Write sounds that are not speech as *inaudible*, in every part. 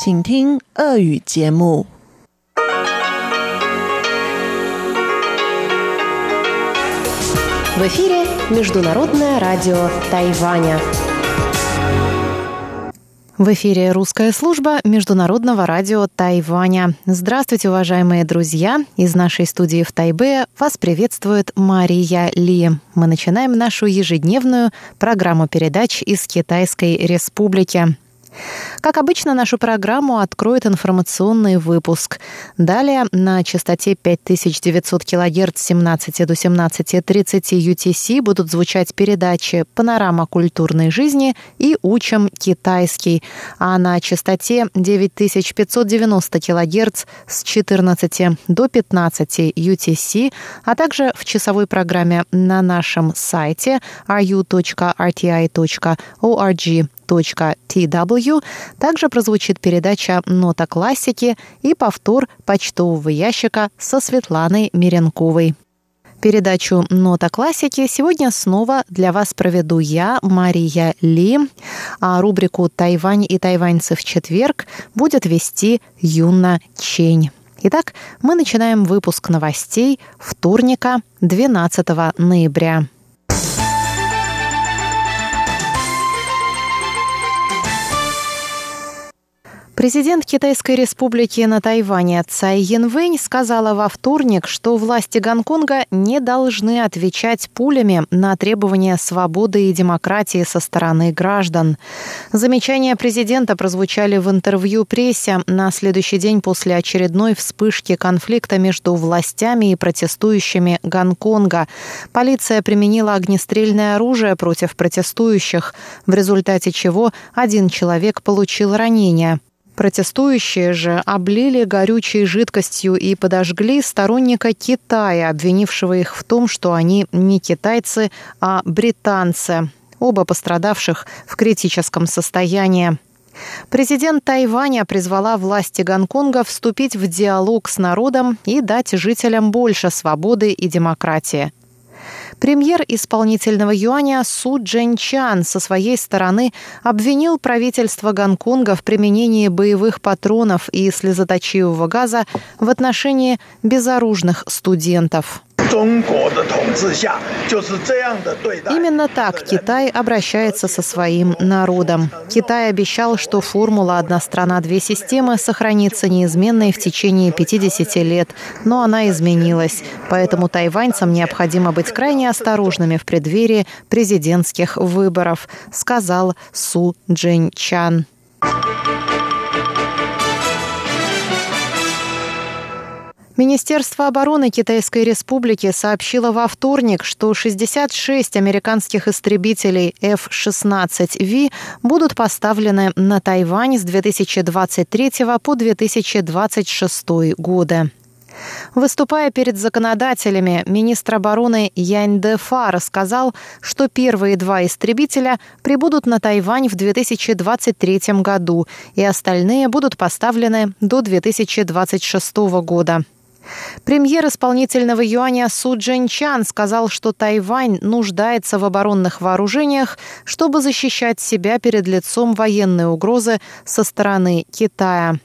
请听俄语节目。В эфире Международное радио Тайваня. В эфире русская служба Международного радио Тайваня. Здравствуйте, уважаемые друзья! Из нашей студии в Тайбе вас приветствует Мария Ли. Мы начинаем нашу ежедневную программу передач из Китайской Республики. Как обычно, нашу программу откроет информационный выпуск. Далее на частоте 5900 кГц с 17 до 17.30 UTC будут звучать передачи «Панорама культурной жизни» и «Учим китайский». А на частоте 9590 кГц с 14 до 15 UTC, а также в часовой программе на нашем сайте ru.rti.org tw. Также прозвучит передача «Нота классики» и повтор почтового ящика со Светланой Миренковой. Передачу «Нота классики» сегодня снова для вас проведу я, Мария Ли, а рубрику «Тайвань и тайваньцы в четверг» будет вести Юна Чень. Итак, мы начинаем выпуск новостей вторника, 12 ноября. Президент Китайской республики на Тайване Цай Янвэнь сказала во вторник, что власти Гонконга не должны отвечать пулями на требования свободы и демократии со стороны граждан. Замечания президента прозвучали в интервью прессе на следующий день после очередной вспышки конфликта между властями и протестующими Гонконга. Полиция применила огнестрельное оружие против протестующих, в результате чего один человек получил ранение. Протестующие же облили горючей жидкостью и подожгли сторонника Китая, обвинившего их в том, что они не китайцы, а британцы. Оба пострадавших в критическом состоянии. Президент Тайваня призвала власти Гонконга вступить в диалог с народом и дать жителям больше свободы и демократии. Премьер исполнительного юаня Су Чан со своей стороны обвинил правительство Гонконга в применении боевых патронов и слезоточивого газа в отношении безоружных студентов. Именно так Китай обращается со своим народом. Китай обещал, что формула «одна страна, две системы» сохранится неизменной в течение 50 лет, но она изменилась. Поэтому тайваньцам необходимо быть крайне осторожными в преддверии президентских выборов, сказал Су Джин Чан. Министерство обороны Китайской Республики сообщило во вторник, что 66 американских истребителей F-16V будут поставлены на Тайвань с 2023 по 2026 годы. Выступая перед законодателями, министр обороны Янь Дефа рассказал, что первые два истребителя прибудут на Тайвань в 2023 году, и остальные будут поставлены до 2026 года. Премьер исполнительного юаня Су Чан сказал, что Тайвань нуждается в оборонных вооружениях, чтобы защищать себя перед лицом военной угрозы со стороны Китая.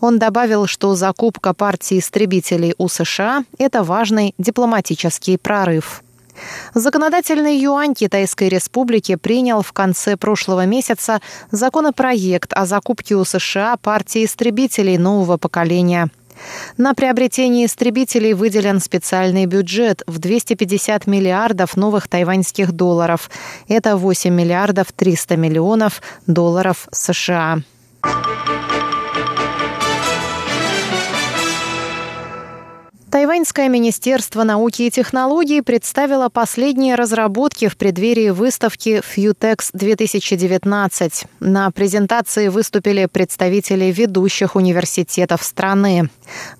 Он добавил, что закупка партии истребителей у США – это важный дипломатический прорыв. Законодательный юань Китайской Республики принял в конце прошлого месяца законопроект о закупке у США партии истребителей нового поколения – на приобретение истребителей выделен специальный бюджет в 250 миллиардов новых тайваньских долларов. Это 8 миллиардов 300 миллионов долларов США. Тайваньское министерство науки и технологий представило последние разработки в преддверии выставки FUTEX 2019. На презентации выступили представители ведущих университетов страны.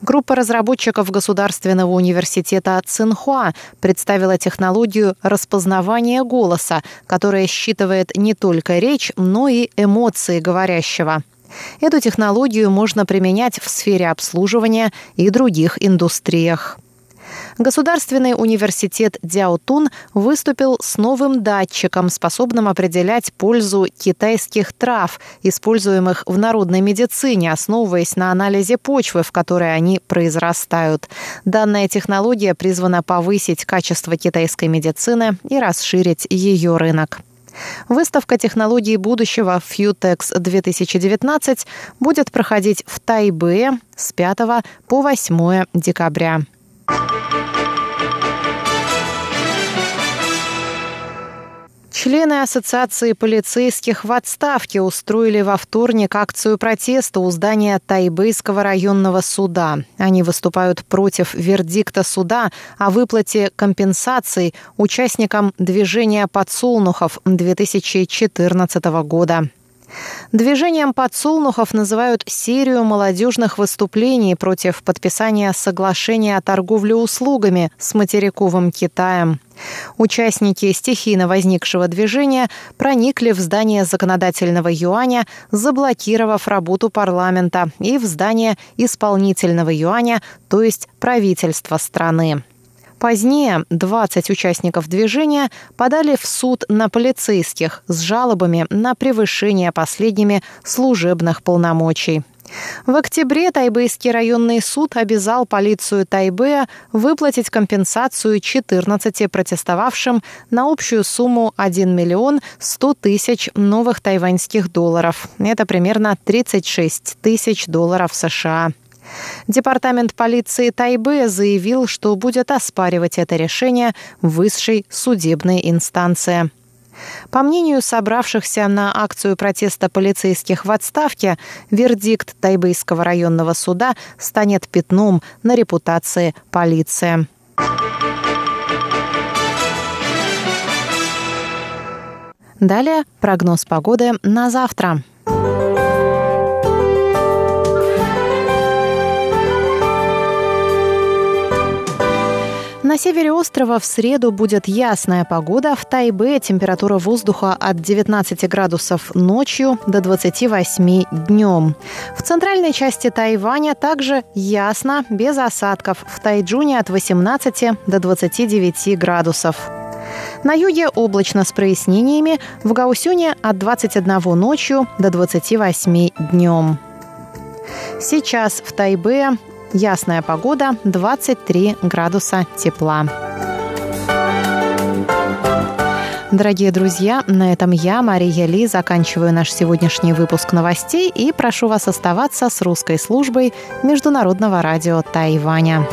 Группа разработчиков Государственного университета Цинхуа представила технологию распознавания голоса, которая считывает не только речь, но и эмоции говорящего. Эту технологию можно применять в сфере обслуживания и других индустриях. Государственный университет Дяотун выступил с новым датчиком, способным определять пользу китайских трав, используемых в народной медицине, основываясь на анализе почвы, в которой они произрастают. Данная технология призвана повысить качество китайской медицины и расширить ее рынок. Выставка технологий будущего Futex 2019 будет проходить в Тайбе с 5 по 8 декабря. Члены Ассоциации полицейских в отставке устроили во вторник акцию протеста у здания Тайбэйского районного суда. Они выступают против вердикта суда о выплате компенсаций участникам движения подсолнухов 2014 года. Движением подсолнухов называют серию молодежных выступлений против подписания соглашения о торговле услугами с материковым Китаем. Участники стихийно возникшего движения проникли в здание законодательного юаня, заблокировав работу парламента, и в здание исполнительного юаня, то есть правительства страны. Позднее 20 участников движения подали в суд на полицейских с жалобами на превышение последними служебных полномочий. В октябре Тайбэйский районный суд обязал полицию Тайбэя выплатить компенсацию 14 протестовавшим на общую сумму 1 миллион 100 тысяч новых тайваньских долларов. Это примерно 36 тысяч долларов США. Департамент полиции Тайбе заявил, что будет оспаривать это решение в высшей судебной инстанции. По мнению собравшихся на акцию протеста полицейских в отставке, вердикт Тайбэйского районного суда станет пятном на репутации полиции. Далее прогноз погоды на завтра. На севере острова в среду будет ясная погода. В Тайбе температура воздуха от 19 градусов ночью до 28 днем. В центральной части Тайваня также ясно, без осадков. В Тайджуне от 18 до 29 градусов. На юге облачно с прояснениями, в Гаусюне от 21 ночью до 28 днем. Сейчас в Тайбе Ясная погода, 23 градуса тепла. Дорогие друзья, на этом я, Мария Ли, заканчиваю наш сегодняшний выпуск новостей и прошу вас оставаться с русской службой Международного радио Тайваня.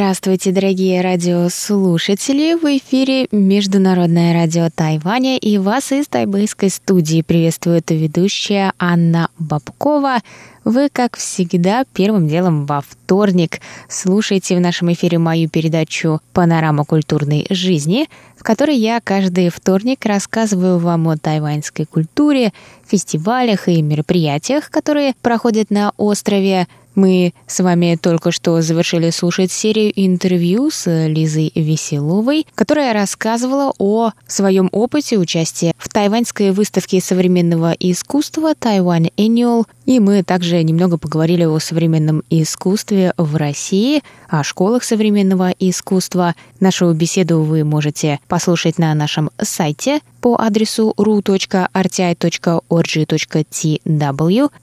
Здравствуйте, дорогие радиослушатели! В эфире Международное радио Тайваня и вас из тайбэйской студии приветствует ведущая Анна Бабкова. Вы, как всегда, первым делом во вторник слушаете в нашем эфире мою передачу «Панорама культурной жизни», в которой я каждый вторник рассказываю вам о тайваньской культуре, фестивалях и мероприятиях, которые проходят на острове – мы с вами только что завершили слушать серию интервью с Лизой Веселовой, которая рассказывала о своем опыте участия в тайваньской выставке современного искусства Taiwan Annual, и мы также немного поговорили о современном искусстве в России, о школах современного искусства. Нашу беседу вы можете послушать на нашем сайте по адресу ru.rti.org.tw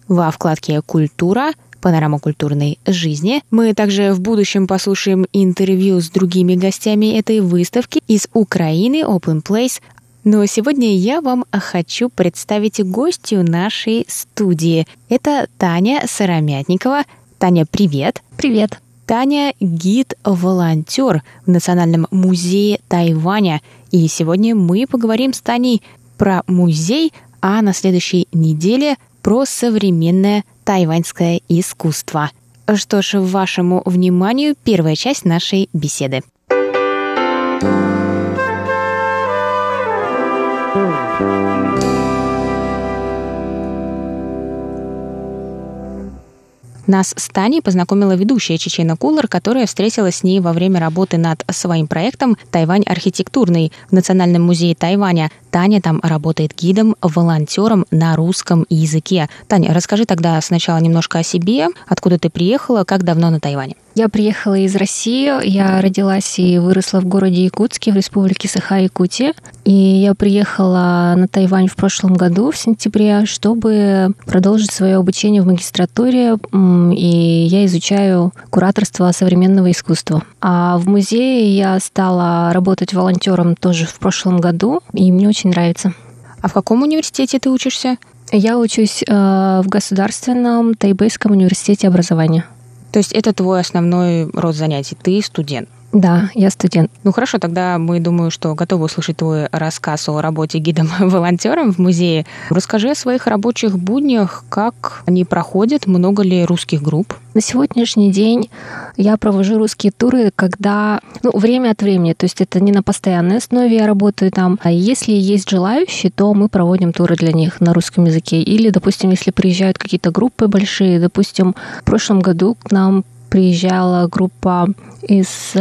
во вкладке «Культура», панорама культурной жизни. Мы также в будущем послушаем интервью с другими гостями этой выставки из Украины Open Place, но сегодня я вам хочу представить гостью нашей студии. Это Таня Сыромятникова. Таня, привет! Привет! Таня – гид-волонтер в Национальном музее Тайваня. И сегодня мы поговорим с Таней про музей, а на следующей неделе про современное тайваньское искусство. Что ж, вашему вниманию первая часть нашей беседы. Нас с Таней познакомила ведущая Чечена Кулер, которая встретилась с ней во время работы над своим проектом «Тайвань архитектурный» в Национальном музее Тайваня. Таня там работает гидом, волонтером на русском языке. Таня, расскажи тогда сначала немножко о себе, откуда ты приехала, как давно на Тайване. Я приехала из России. Я родилась и выросла в городе Якутске, в республике Саха-Якутия. И я приехала на Тайвань в прошлом году, в сентябре, чтобы продолжить свое обучение в магистратуре. И я изучаю кураторство современного искусства. А в музее я стала работать волонтером тоже в прошлом году, и мне очень нравится. А в каком университете ты учишься? Я учусь э, в Государственном Тайбэйском университете образования. То есть это твой основной род занятий, ты студент. Да, я студент. Ну хорошо, тогда мы, думаю, что готовы услышать твой рассказ о работе гидом-волонтером *laughs* в музее. Расскажи о своих рабочих буднях, как они проходят, много ли русских групп? На сегодняшний день я провожу русские туры, когда, ну, время от времени, то есть это не на постоянной основе я работаю там, а если есть желающие, то мы проводим туры для них на русском языке. Или, допустим, если приезжают какие-то группы большие, допустим, в прошлом году к нам приезжала группа из э,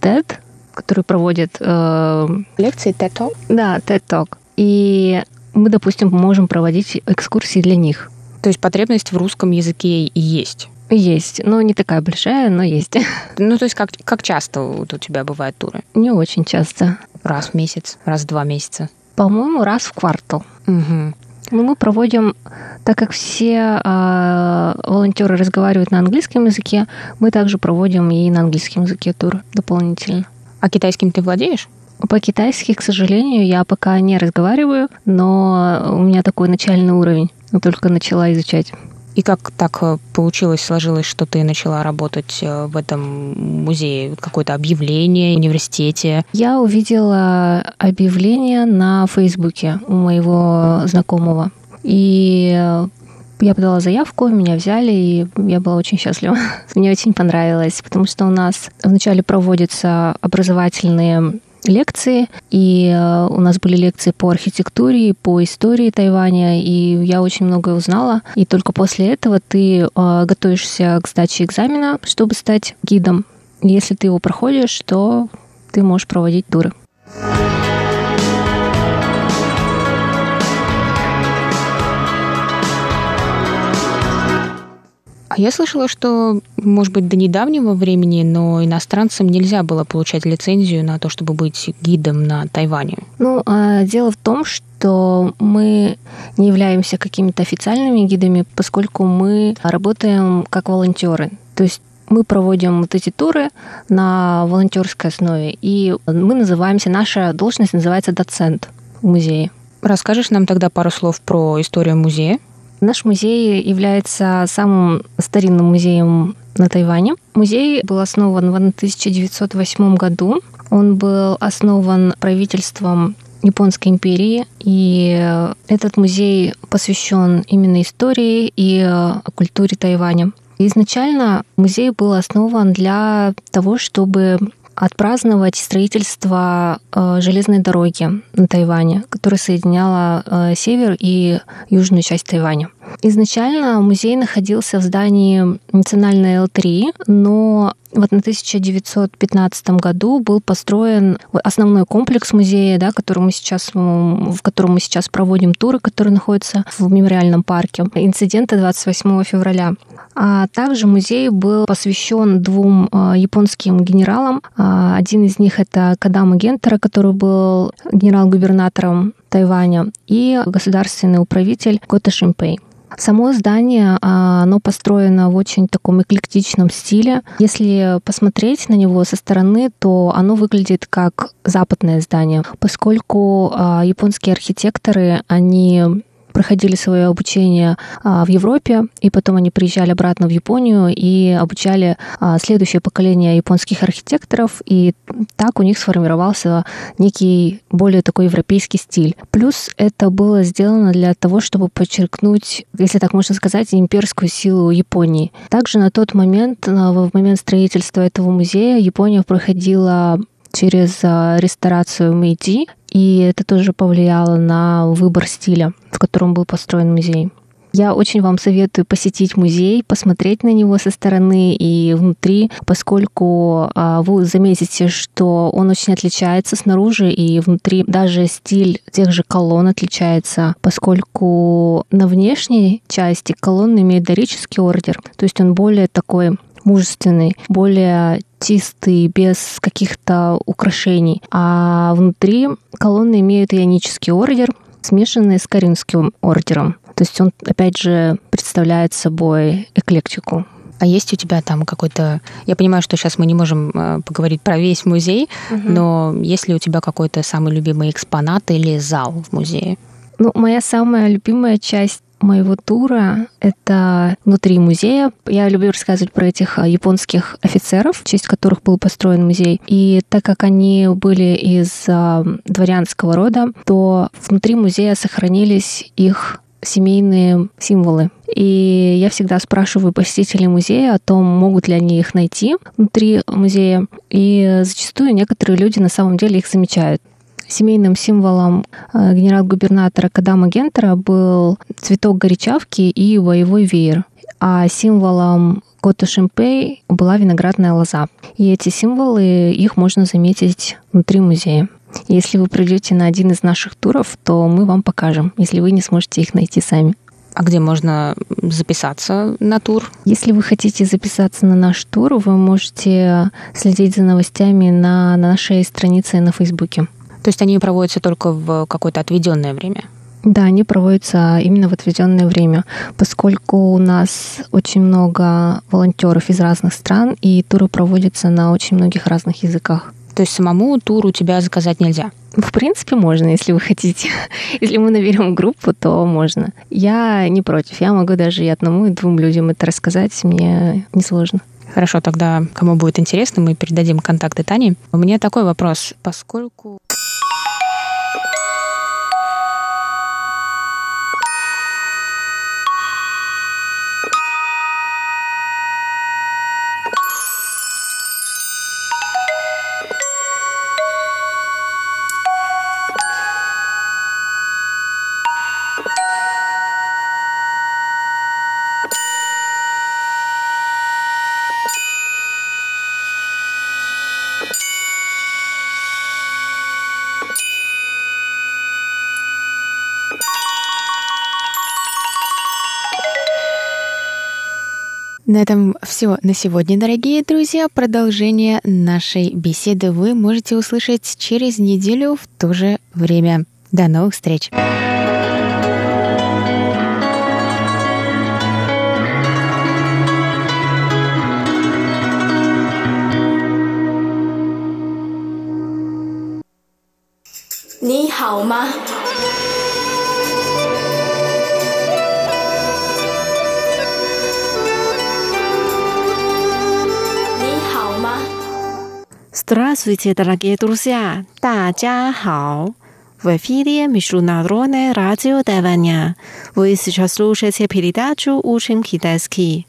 TED, который проводит... Э, Лекции TED Talk? Да, TED Talk. И мы, допустим, можем проводить экскурсии для них. То есть потребность в русском языке и есть? Есть, но не такая большая, но есть. *laughs* Ну, то есть как, как часто вот у тебя бывают туры? Не очень часто. Раз в месяц, раз в два месяца? По-моему, раз в квартал. Угу. Ну, мы проводим, так как все э, волонтеры разговаривают на английском языке, мы также проводим и на английском языке тур дополнительно. А китайским ты владеешь? По-китайски, к сожалению, я пока не разговариваю, но у меня такой начальный уровень. Я только начала изучать. И как так э, получилось, сложилось, что ты начала работать э, в этом музее? Какое-то объявление в университете? Я увидела объявление на Фейсбуке у моего знакомого. И я подала заявку, меня взяли, и я была очень счастлива. *laughs* Мне очень понравилось, потому что у нас вначале проводятся образовательные лекции, и э, у нас были лекции по архитектуре, по истории Тайваня, и я очень многое узнала. И только после этого ты э, готовишься к сдаче экзамена, чтобы стать гидом. Если ты его проходишь, то ты можешь проводить туры. Я слышала, что, может быть, до недавнего времени, но иностранцам нельзя было получать лицензию на то, чтобы быть гидом на Тайване. Ну, а дело в том, что мы не являемся какими-то официальными гидами, поскольку мы работаем как волонтеры. То есть мы проводим вот эти туры на волонтерской основе, и мы называемся, наша должность называется доцент в музее. Расскажешь нам тогда пару слов про историю музея? Наш музей является самым старинным музеем на Тайване. Музей был основан в 1908 году. Он был основан правительством Японской империи, и этот музей посвящен именно истории и культуре Тайваня. Изначально музей был основан для того, чтобы отпраздновать строительство э, железной дороги на Тайване, которая соединяла э, север и южную часть Тайваня. Изначально музей находился в здании Национальной Л3, но вот на 1915 году был построен основной комплекс музея, да, который мы сейчас, в котором мы сейчас проводим туры, который находится в мемориальном парке. Инциденты 28 февраля. А также музей был посвящен двум э, японским генералам. А, один из них это Кадама Гентера, который был генерал-губернатором Тайваня, и государственный управитель Гота Шимпей. Само здание, а, оно построено в очень таком эклектичном стиле. Если посмотреть на него со стороны, то оно выглядит как западное здание, поскольку а, японские архитекторы, они проходили свое обучение а, в Европе, и потом они приезжали обратно в Японию и обучали а, следующее поколение японских архитекторов, и так у них сформировался некий более такой европейский стиль. Плюс это было сделано для того, чтобы подчеркнуть, если так можно сказать, имперскую силу Японии. Также на тот момент, в момент строительства этого музея, Япония проходила через а, ресторацию Мэйди, и это тоже повлияло на выбор стиля, в котором был построен музей. Я очень вам советую посетить музей, посмотреть на него со стороны и внутри, поскольку а, вы заметите, что он очень отличается снаружи и внутри. Даже стиль тех же колонн отличается, поскольку на внешней части колонны имеют дорический ордер, то есть он более такой мужественный, более чистый, без каких-то украшений. А внутри колонны имеют ионический ордер, смешанный с каринским ордером. То есть он, опять же, представляет собой эклектику. А есть у тебя там какой-то... Я понимаю, что сейчас мы не можем э, поговорить про весь музей, угу. но есть ли у тебя какой-то самый любимый экспонат или зал в музее? Ну, моя самая любимая часть моего тура — это внутри музея. Я люблю рассказывать про этих а, японских офицеров, в честь которых был построен музей. И так как они были из а, дворянского рода, то внутри музея сохранились их семейные символы. И я всегда спрашиваю посетителей музея о том, могут ли они их найти внутри музея. И зачастую некоторые люди на самом деле их замечают. Семейным символом э, генерал-губернатора Кадама Гентера был цветок горячавки и боевой веер. А символом Кота Шимпей была виноградная лоза. И эти символы, их можно заметить внутри музея. Если вы придете на один из наших туров, то мы вам покажем, если вы не сможете их найти сами. А где можно записаться на тур? Если вы хотите записаться на наш тур, вы можете следить за новостями на нашей странице на Фейсбуке. То есть они проводятся только в какое-то отведенное время? Да, они проводятся именно в отведенное время, поскольку у нас очень много волонтеров из разных стран, и туры проводятся на очень многих разных языках. То есть самому тур у тебя заказать нельзя? В принципе, можно, если вы *laughs* хотите. Если мы наберем группу, то можно. Я не против. Я могу даже и одному, и двум людям это рассказать. Мне несложно. Хорошо, тогда кому будет интересно, мы передадим контакты Тани. У меня такой вопрос. Поскольку На этом все на сегодня, дорогие друзья. Продолжение нашей беседы вы можете услышать через неделю в то же время. До новых встреч! Ни 好吗 ？Здравствуйте, дорогие друзья! 大家好! В эфире Международное радио Тайваня. Вы сейчас слушаете передачу «Учим китайский».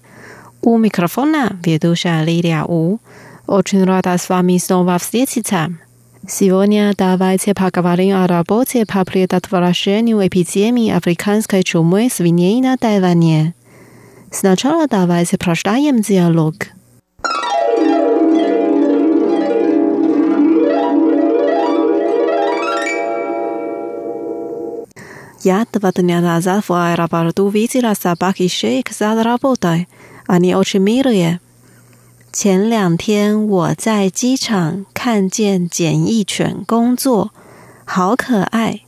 У микрофона ведущая Лилия У. Очень рада с вами снова встретиться. Сегодня давайте поговорим о работе по предотвращению эпидемии африканской чумы свиней на Тайване. Сначала давайте прочитаем диалог. Я два дня назад в аэропорту видела собак и шейк за работой. Они очень милые. 前两天我在机场看见检疫犬工作，好可爱。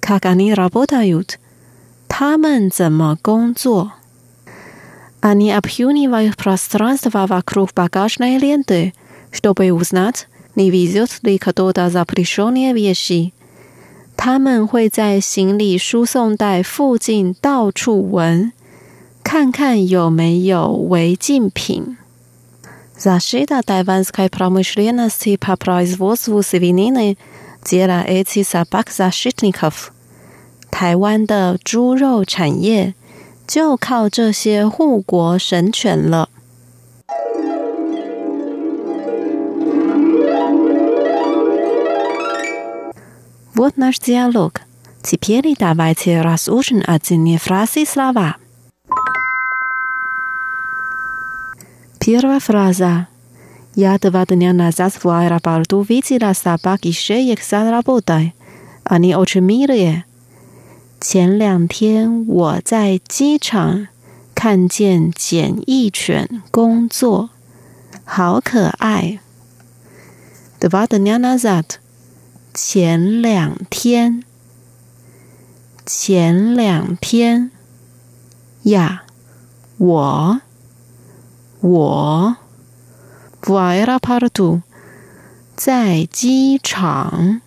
Как они работают？他们怎么工作？Они обхюнивают пространство вокруг багажной ленты, чтобы узнать, не везет ли кто-то запрещенные вещи. 他们会在行李输送带附近到处闻看看有没有违禁品 Zašita da vans kaipramushrienna si paparazzo sivini jala eti sabak zašitnikov. 台湾的猪肉产业就靠这些护国神犬了 Вот наш диалог. Теперь давайте разучим отдельные фразы и слова. Первая фраза. Я два дня назад в аэропорту видела собак и шеек за работой. Они очень милые. 前两天我在机场看见检疫犬工作，好可爱。Два дня назад， 前两天，前两天呀，我，我，vaira part two，在机场，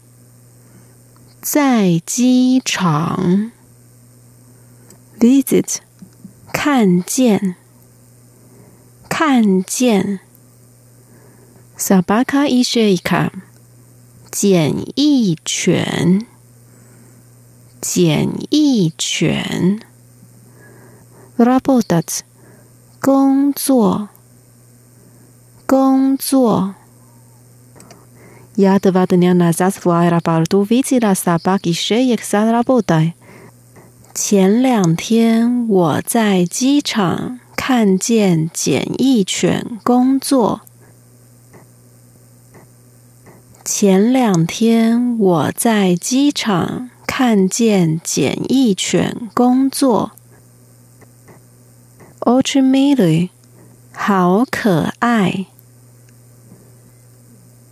在机场，visit，看见，看见，sabaka isheika。检疫犬，检疫犬，rabotat 工作，工作。Я два дня назад в аэропорту видела собак и шеек за работой。前两天我在机场看见检疫犬工作。 前两天我在机场看见检疫犬工作，Ochimili，好可爱，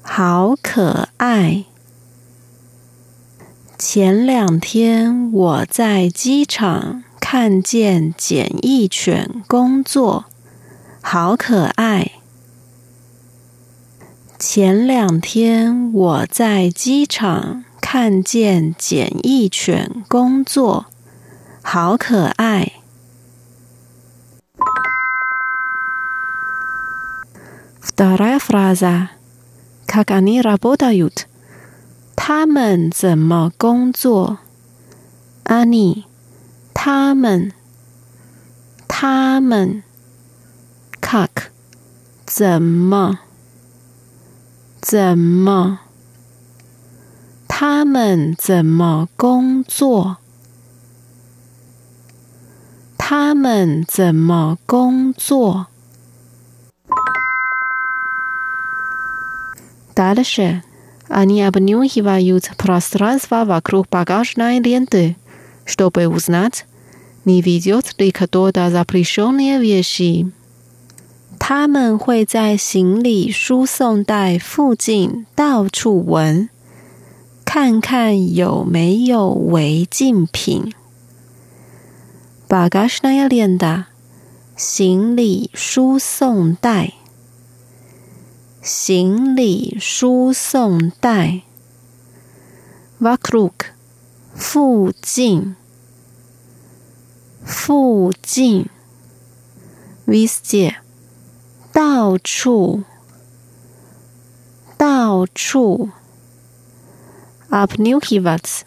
好可爱。前两天我在机场看见检疫犬工作，好可爱。前两天我在机场看见检疫犬工作，好可爱！Вторая фраза. Как они работают？他们怎么工作？Они，他们，他们，Как，怎么， 怎么，他们怎么工作？他们怎么工作？Дальше они обнюхивают пространство вокруг багажной ленты, чтобы узнать, не ведет ли кто-то запрещенные вещи. 他们会在行李输送带附近到处闻看看有没有违禁品。八嘎是那样练的行李输送带。行李输送带。Vaclook 附近。附近。V 世界到处，到处，apnukivats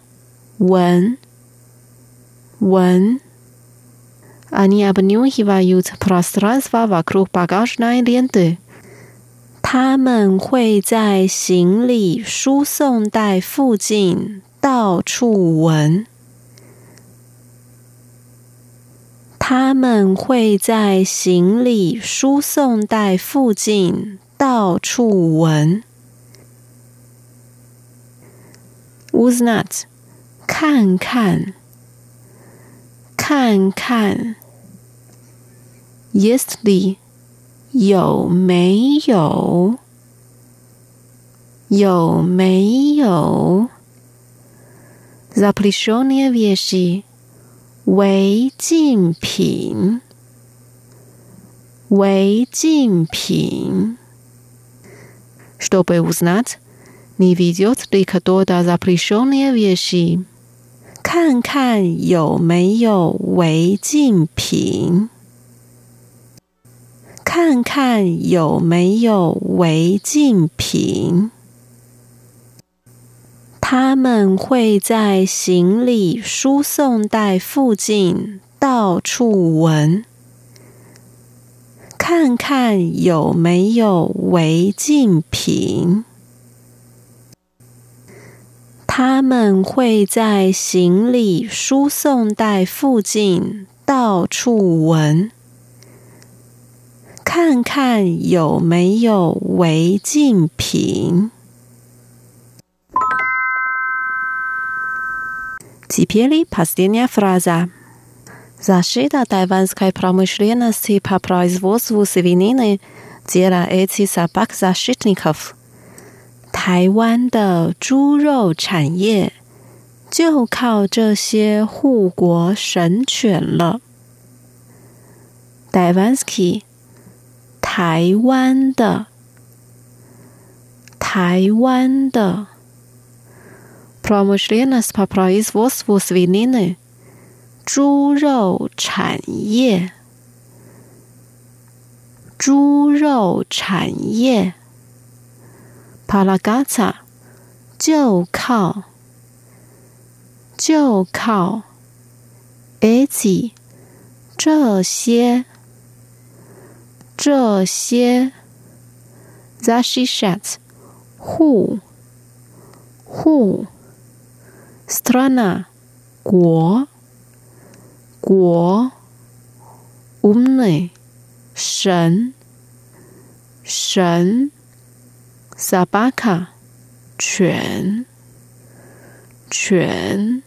闻，闻，ani apnukivayut prostrasva vacruk bagajnai lente。他们会在行李输送带附近到处闻。他们会在行李输送带附近到处闻。was not 看看，看看。Yesly？有没有，有没有？The pishoni vishy。违禁品。违禁品。Чтобы узнать, не ведет ли кто-то запрещенные вещи？看看有没有违禁品。看看有没有违禁品。 他们会在行李输送带附近到处闻，看看有没有违禁品。他们会在行李输送带附近到处闻，看看有没有违禁品。Теперь последняя фраза. Защита тайванской промышленности по производству свинины дело этих собак-защитников. 台湾的猪肉产业就靠这些护国神犬了。Taiwanski，台湾的，台湾的。 Промышленность по производству свинины，猪肉产业，猪肉产业。Palagata，就靠，就靠。Eti，这些，这些。Zashishat，护，护。 Strana 国国 Umne 神神 Sabaka 犬犬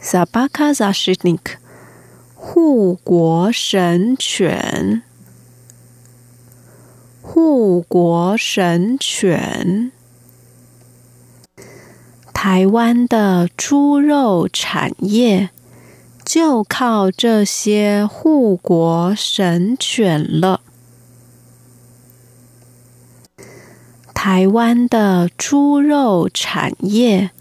Sabaka Zashitnik 护国神犬护国神犬台湾的猪肉产业就靠这些护国神犬了。台湾的猪肉产业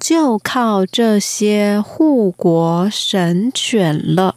就靠这些护国神犬了。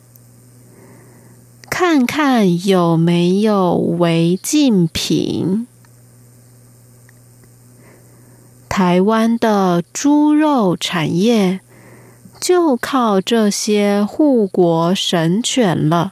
看看有没有违禁品。台湾的猪肉产业就靠这些护国神犬了。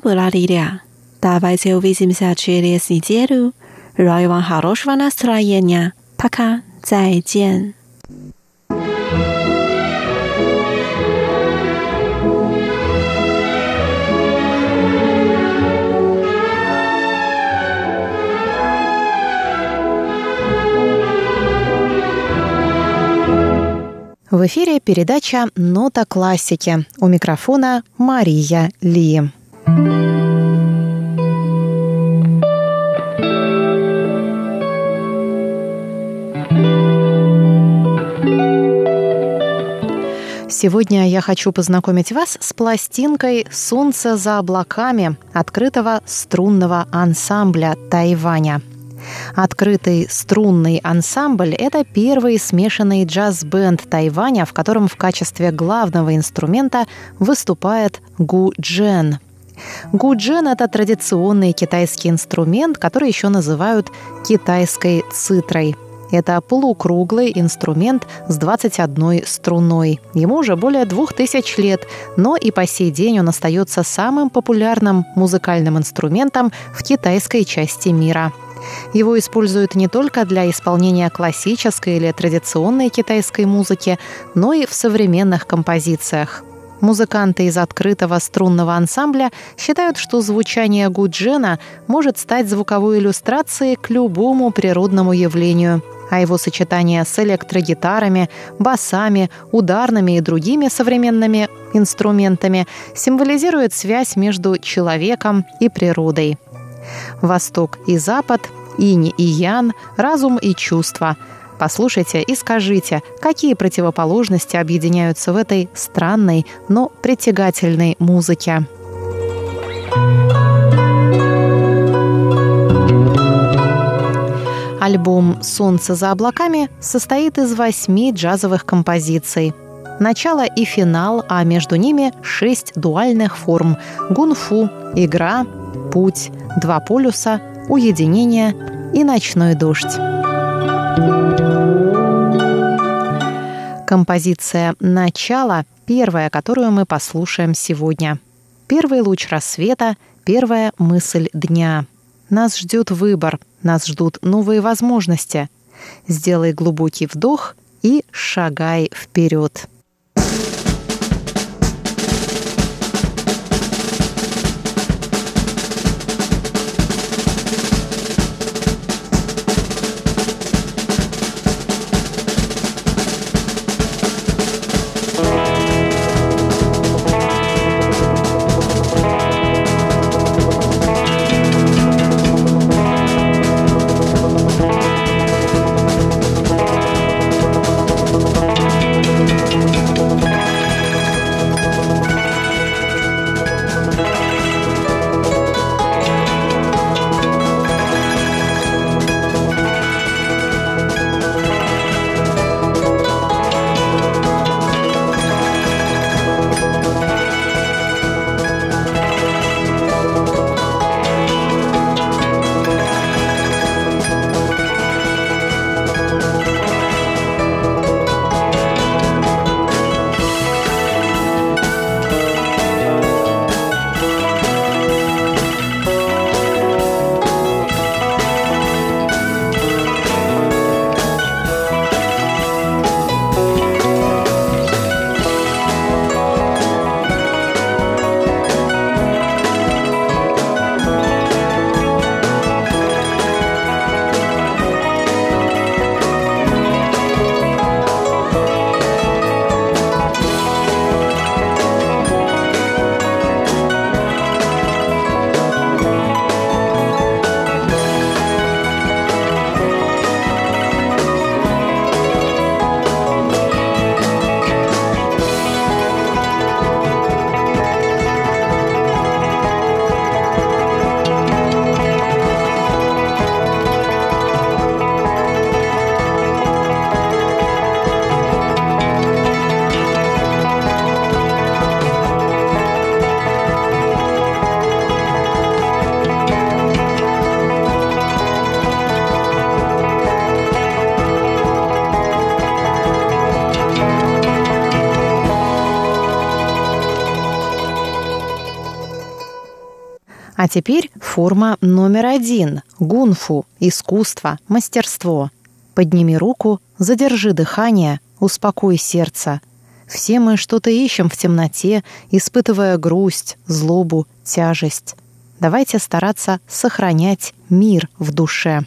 不拉。Давайте увидимся через неделю. Желаю вам хорошего настроения. Пока. 再见。В эфире передача «Нота классики». У микрофона Мария Ли. Сегодня я хочу познакомить вас с пластинкой «Солнце за облаками» открытого струнного ансамбля Тайваня. Открытый струнный ансамбль – это первый смешанный джаз-бенд Тайваня, в котором в качестве главного инструмента выступает гу-джен. Гуджен – это традиционный китайский инструмент, который еще называют китайской цитрой – это полукруглый инструмент с 21 струной. Ему уже более 2000 лет, но и по сей день он остается самым популярным музыкальным инструментом в китайской части мира. Его используют не только для исполнения классической или традиционной китайской музыки, но и в современных композициях. Музыканты из открытого струнного ансамбля считают, что звучание гуджена может стать звуковой иллюстрацией к любому природному явлению а его сочетание с электрогитарами, басами, ударными и другими современными инструментами символизирует связь между человеком и природой. Восток и Запад, инь и ян, разум и чувства – Послушайте и скажите, какие противоположности объединяются в этой странной, но притягательной музыке. Альбом «Солнце за облаками» состоит из восьми джазовых композиций. Начало и финал, а между ними шесть дуальных форм – гунфу, игра, путь, два полюса, уединение и ночной дождь. Композиция «Начало» – первая, которую мы послушаем сегодня. Первый луч рассвета, первая мысль дня. Нас ждет выбор – нас ждут новые возможности. Сделай глубокий вдох и шагай вперед. Теперь форма номер один – гунфу, искусство, мастерство. Подними руку, задержи дыхание, успокой сердце. Все мы что-то ищем в темноте, испытывая грусть, злобу, тяжесть. Давайте стараться сохранять мир в душе.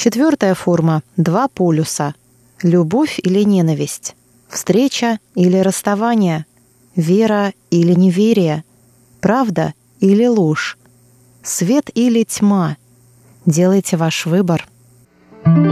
Четвертая форма – два полюса. Любовь или ненависть, встреча или расставание, вера или неверие, правда или ложь, свет или тьма. Делайте ваш выбор. И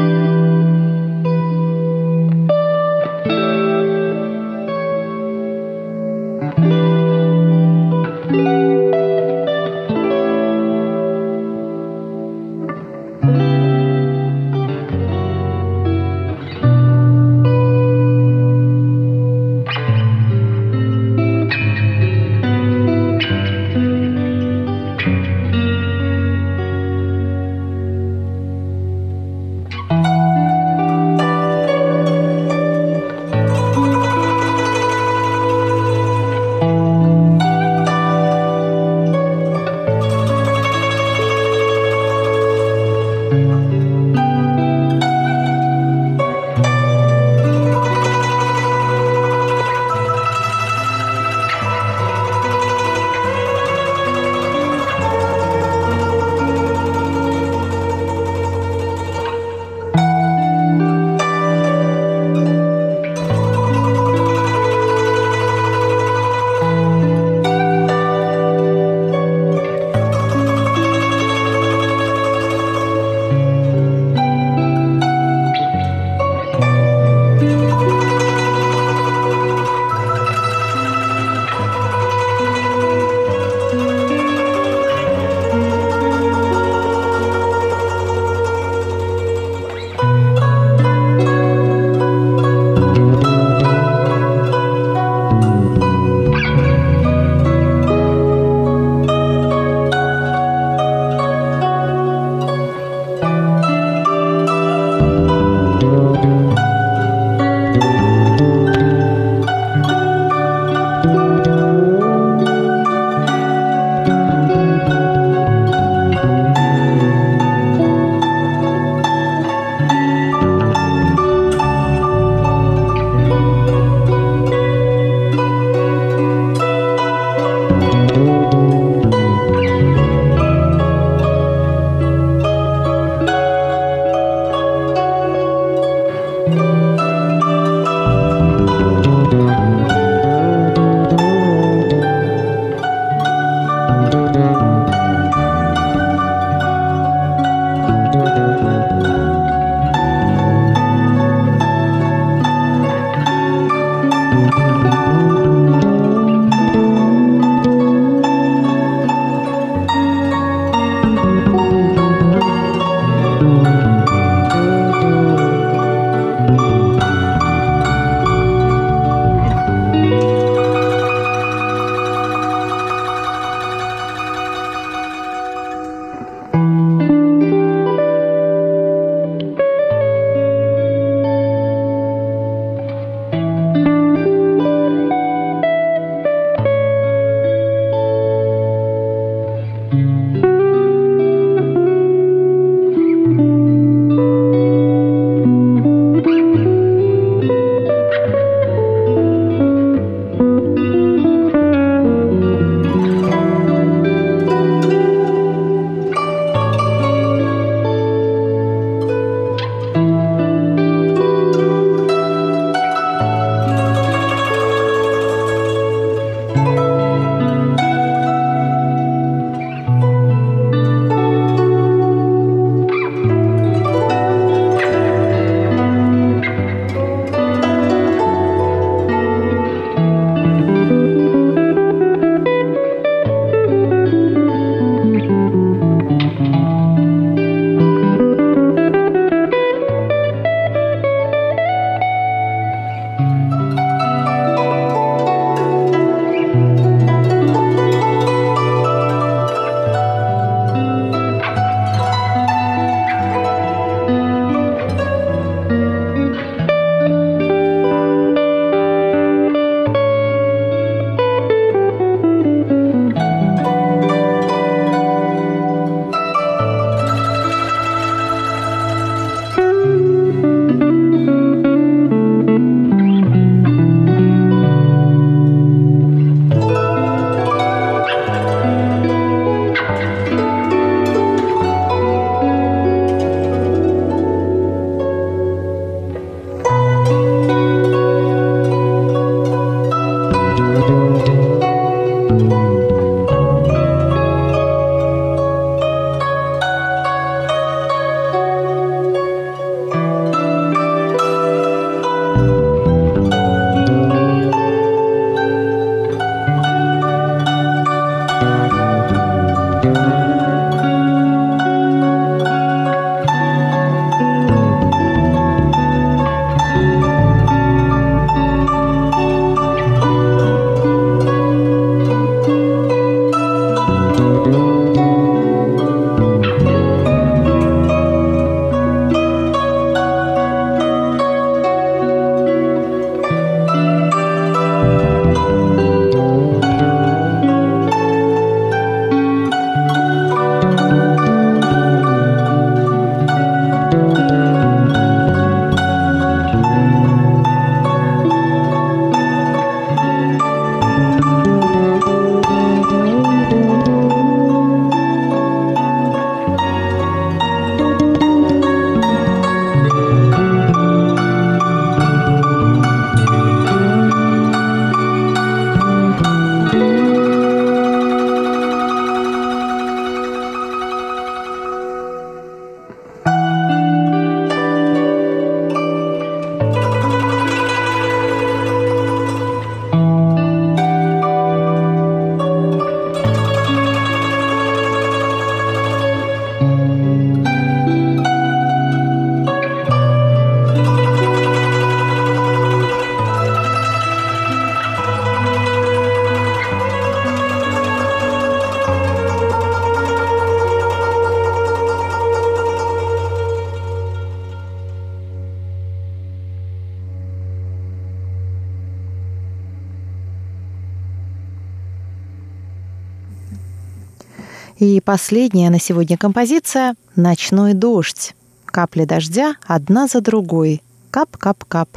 последняя на сегодня композиция «Ночной дождь». Капли дождя одна за другой. Кап-кап-кап.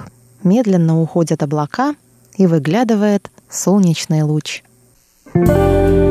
Медленно уходят облака, и выглядывает солнечный луч. thank you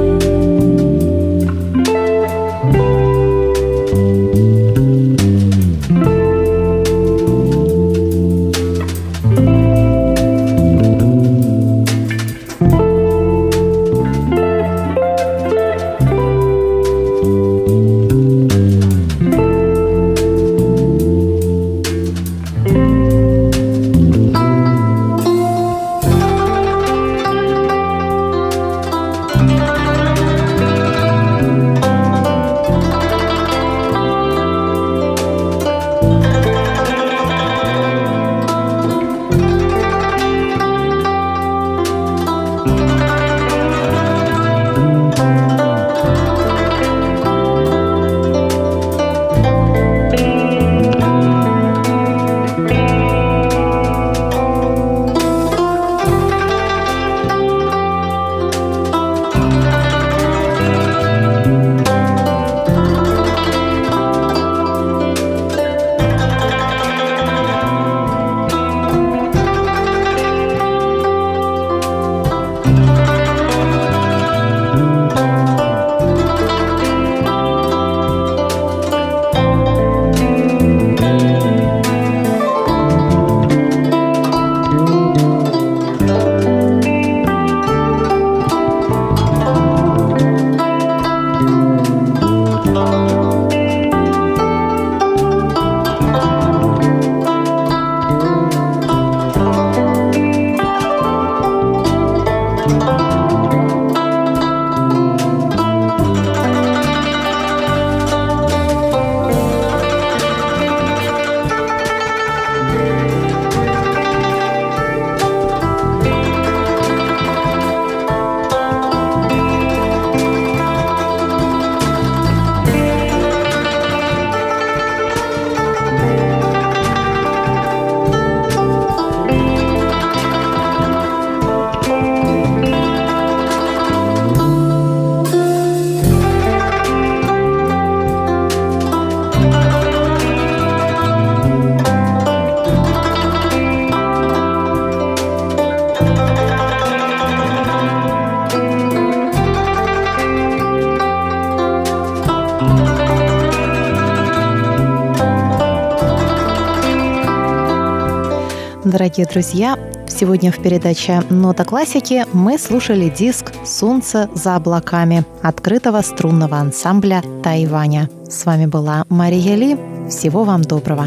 Дорогие друзья, сегодня в передаче «Нота классики» мы слушали диск «Солнце за облаками» открытого струнного ансамбля Тайваня. С вами была Мария Ли. Всего вам доброго.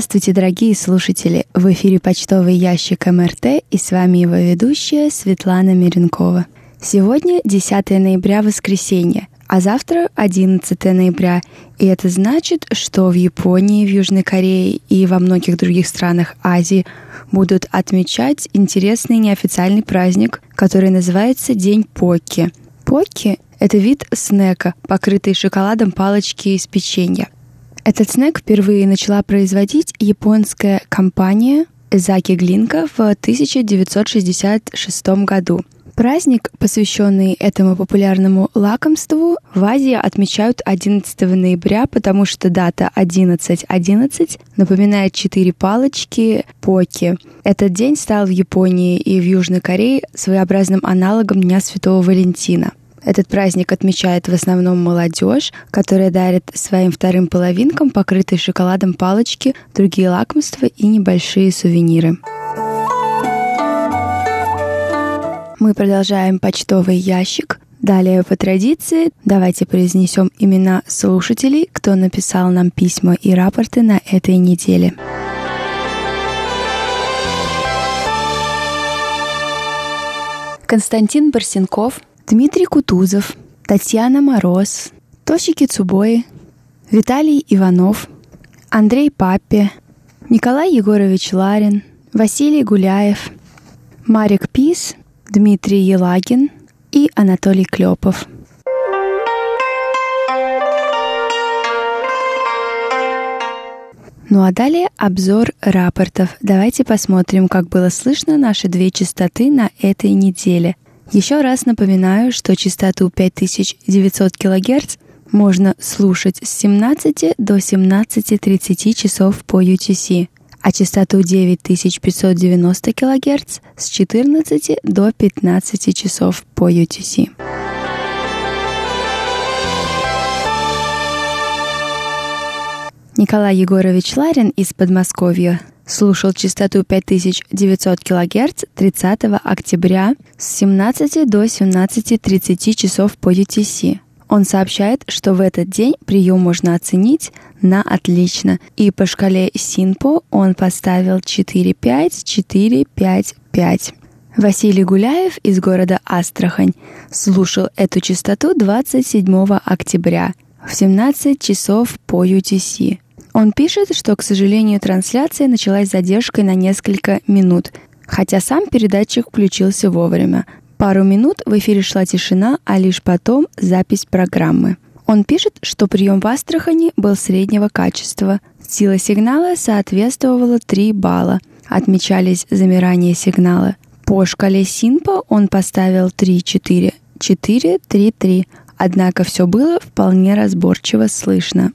Здравствуйте, дорогие слушатели! В эфире почтовый ящик МРТ и с вами его ведущая Светлана Миренкова. Сегодня 10 ноября, воскресенье, а завтра 11 ноября. И это значит, что в Японии, в Южной Корее и во многих других странах Азии будут отмечать интересный неофициальный праздник, который называется День Поки. Поки — это вид снека, покрытый шоколадом палочки из печенья — этот снэк впервые начала производить японская компания Заки Глинка в 1966 году. Праздник, посвященный этому популярному лакомству, в Азии отмечают 11 ноября, потому что дата 11.11 .11 напоминает четыре палочки поки. Этот день стал в Японии и в Южной Корее своеобразным аналогом Дня Святого Валентина. Этот праздник отмечает в основном молодежь, которая дарит своим вторым половинкам покрытые шоколадом палочки, другие лакомства и небольшие сувениры. Мы продолжаем почтовый ящик. Далее по традиции давайте произнесем имена слушателей, кто написал нам письма и рапорты на этой неделе. Константин Барсенков – Дмитрий Кутузов, Татьяна Мороз, Тосики Цубои, Виталий Иванов, Андрей Папе, Николай Егорович Ларин, Василий Гуляев, Марик Пис, Дмитрий Елагин и Анатолий Клепов. Ну а далее обзор рапортов. Давайте посмотрим, как было слышно наши две частоты на этой неделе – еще раз напоминаю, что частоту 5900 кГц можно слушать с 17 до 17.30 часов по UTC, а частоту 9590 кГц с 14 до 15 часов по UTC. Николай Егорович Ларин из Подмосковья слушал частоту 5900 кГц 30 октября с 17 до 17.30 часов по UTC. Он сообщает, что в этот день прием можно оценить на отлично, и по шкале Синпо он поставил 4-5-4-5-5. Василий Гуляев из города Астрахань слушал эту частоту 27 октября в 17 часов по UTC. Он пишет, что, к сожалению, трансляция началась с задержкой на несколько минут, хотя сам передатчик включился вовремя. Пару минут в эфире шла тишина, а лишь потом запись программы. Он пишет, что прием в Астрахани был среднего качества. Сила сигнала соответствовала 3 балла. Отмечались замирания сигнала. По шкале Синпа он поставил 3-4, 4-3-3, однако все было вполне разборчиво слышно.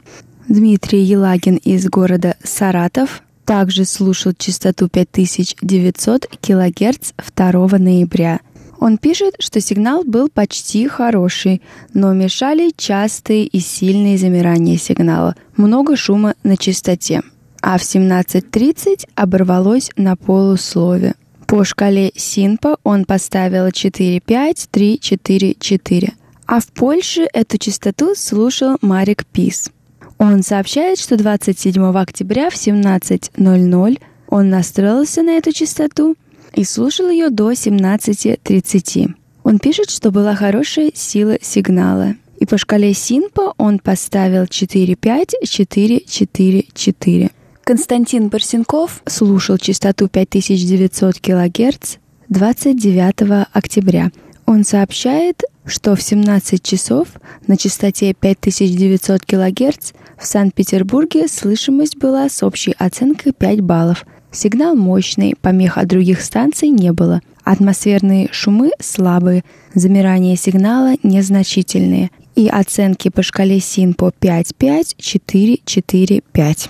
Дмитрий Елагин из города Саратов также слушал частоту 5900 кГц 2 ноября. Он пишет, что сигнал был почти хороший, но мешали частые и сильные замирания сигнала, много шума на частоте. А в 17.30 оборвалось на полуслове. По шкале Синпа он поставил 4-5-3-4-4. А в Польше эту частоту слушал Марик Пис. Он сообщает, что 27 октября в 17.00 он настроился на эту частоту и слушал ее до 17.30. Он пишет, что была хорошая сила сигнала. И по шкале Синпа он поставил 4-5-4-4-4. Константин Барсенков слушал частоту 5900 кГц 29 октября. Он сообщает, что в 17 часов на частоте 5900 кГц в Санкт-Петербурге слышимость была с общей оценкой 5 баллов. Сигнал мощный, помех от других станций не было. Атмосферные шумы слабые, замирание сигнала незначительные. И оценки по шкале СИН по 5-5, 4-4-5.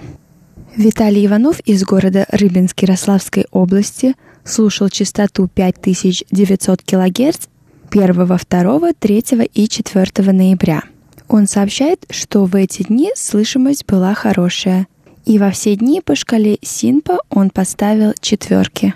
Виталий Иванов из города Рыбинск Ярославской области слушал частоту 5900 кГц 1, 2, 3 и 4 ноября. Он сообщает, что в эти дни слышимость была хорошая. И во все дни по шкале Синпа он поставил четверки.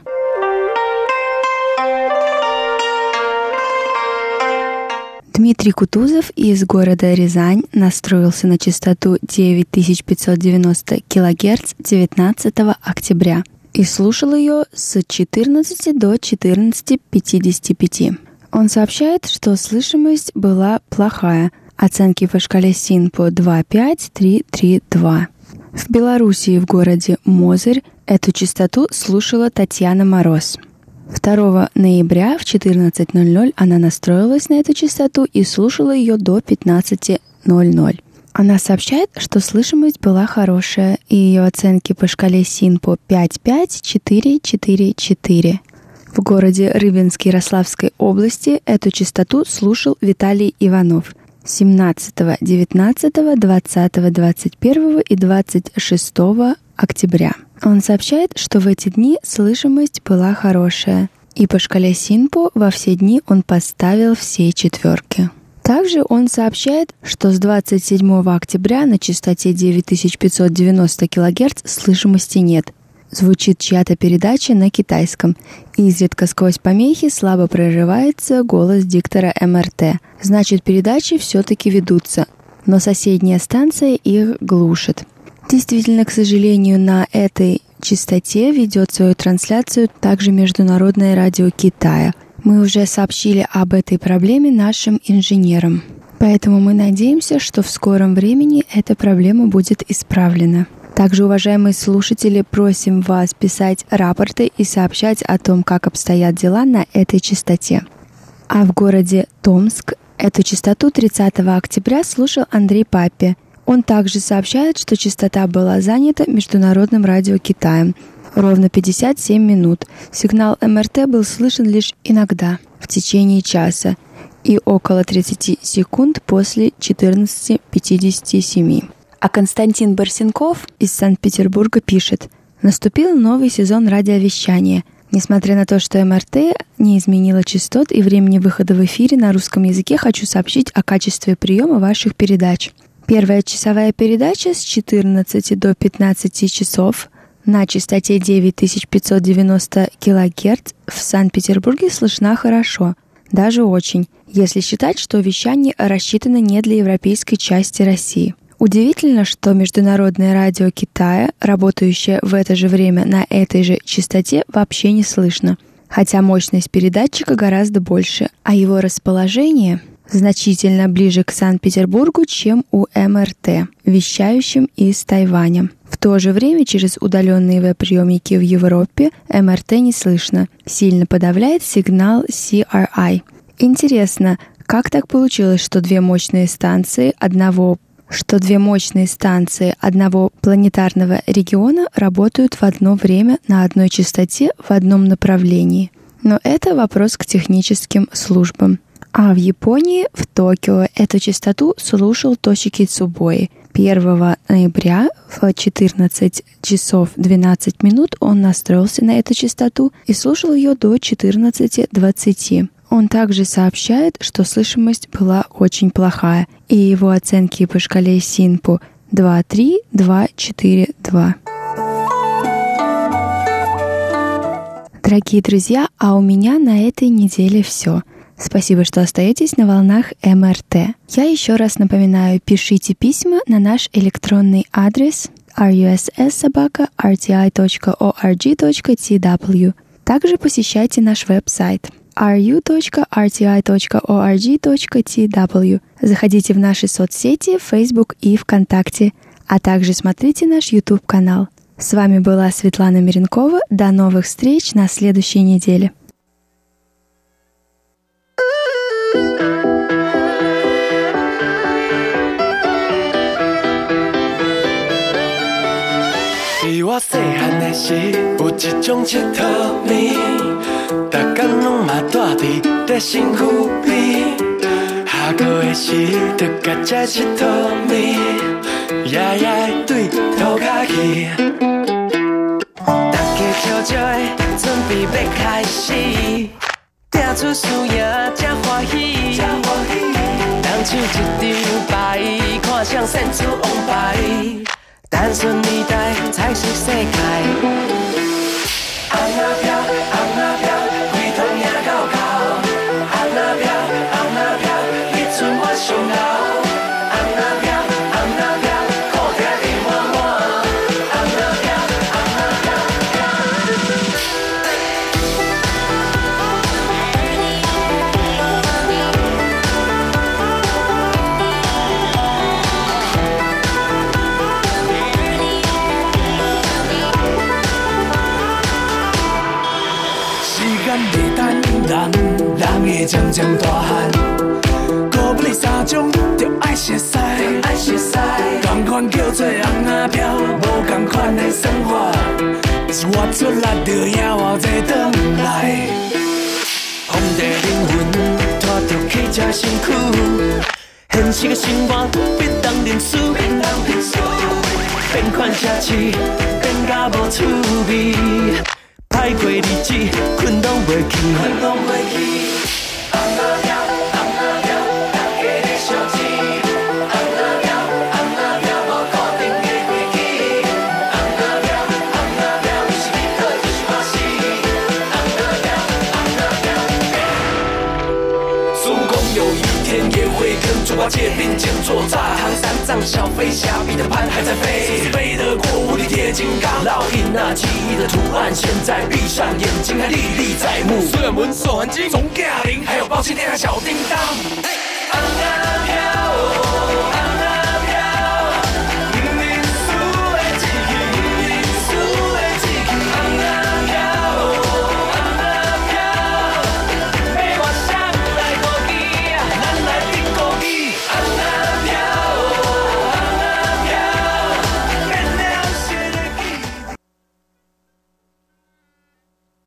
Дмитрий Кутузов из города Рязань настроился на частоту 9590 кГц 19 октября и слушал ее с 14 до 14.55. Он сообщает, что слышимость была плохая. Оценки по шкале СИН по 2.5-3.3.2. В Белоруссии в городе Мозырь эту частоту слушала Татьяна Мороз. 2 ноября в 14.00 она настроилась на эту частоту и слушала ее до 15.00. Она сообщает, что слышимость была хорошая, и ее оценки по шкале СИН по 5.5-4.4.4. В городе Рыбинске Ярославской области эту частоту слушал Виталий Иванов 17, 19, 20, 21 и 26 октября. Он сообщает, что в эти дни слышимость была хорошая, и по шкале Синпо во все дни он поставил все четверки. Также он сообщает, что с 27 октября на частоте 9590 кГц слышимости нет, звучит чья-то передача на китайском. Изредка сквозь помехи слабо прорывается голос диктора МРТ. Значит, передачи все-таки ведутся, но соседняя станция их глушит. Действительно, к сожалению, на этой частоте ведет свою трансляцию также Международное радио Китая. Мы уже сообщили об этой проблеме нашим инженерам. Поэтому мы надеемся, что в скором времени эта проблема будет исправлена. Также, уважаемые слушатели, просим вас писать рапорты и сообщать о том, как обстоят дела на этой частоте. А в городе Томск эту частоту 30 октября слушал Андрей Папе. Он также сообщает, что частота была занята Международным радио Китаем ровно 57 минут. Сигнал МРТ был слышен лишь иногда, в течение часа, и около 30 секунд после 14.57. А Константин Барсенков из Санкт-Петербурга пишет, наступил новый сезон радиовещания. Несмотря на то, что МРТ не изменила частот и времени выхода в эфире на русском языке, хочу сообщить о качестве приема ваших передач. Первая часовая передача с 14 до 15 часов на частоте 9590 кГц в Санкт-Петербурге слышна хорошо, даже очень, если считать, что вещание рассчитано не для европейской части России. Удивительно, что Международное радио Китая, работающее в это же время на этой же частоте, вообще не слышно, хотя мощность передатчика гораздо больше, а его расположение значительно ближе к Санкт-Петербургу, чем у МРТ, вещающим из Тайваня. В то же время через удаленные веб-приемники в Европе МРТ не слышно, сильно подавляет сигнал CRI. Интересно, как так получилось, что две мощные станции одного что две мощные станции одного планетарного региона работают в одно время на одной частоте в одном направлении. Но это вопрос к техническим службам. А в Японии, в Токио, эту частоту слушал Тошики Цубои. 1 ноября в 14 часов 12 минут он настроился на эту частоту и слушал ее до 14.20. Он также сообщает, что слышимость была очень плохая, и его оценки по шкале Синпу 2.3, 2.4, 2. Дорогие друзья, а у меня на этой неделе все. Спасибо, что остаетесь на волнах МРТ. Я еще раз напоминаю, пишите письма на наш электронный адрес russsobaka.rti.org.tw. Также посещайте наш веб-сайт – ru.rti.org.tw. Заходите в наши соцсети, Facebook и ВКонтакте, а также смотрите наш YouTube-канал. С вами была Светлана Миренкова. До новых встреч на следующей неделе.我细汉的时，有一种佚佗面。 逐工拢嘛住伫在身躯边，下课的时，著甲这佚佗面，夜夜对涂骹去。大家悄悄的准备要开始，订出输赢才欢喜。人手一张牌，看谁胜出王牌，单纯年代彩色世界。红啊飘，红啊飘。渐大汉，古不哩三种，着爱熟悉，爱熟悉。同款叫做红阿飘，无同款的生活。一活出来着赢偌济转来。皇帝灵魂拖着去这身躯，现实的生活必当认输。变款奢侈，变甲无趣味。歹过日子，困拢袂去。借兵前作战，唐三藏、小飞侠、彼得潘还在飞，飞得过无敌铁金刚。烙印那记忆的图案，现在闭上眼睛还历历在目。孙文、守痕金、总驾临，还有包青天和小叮当。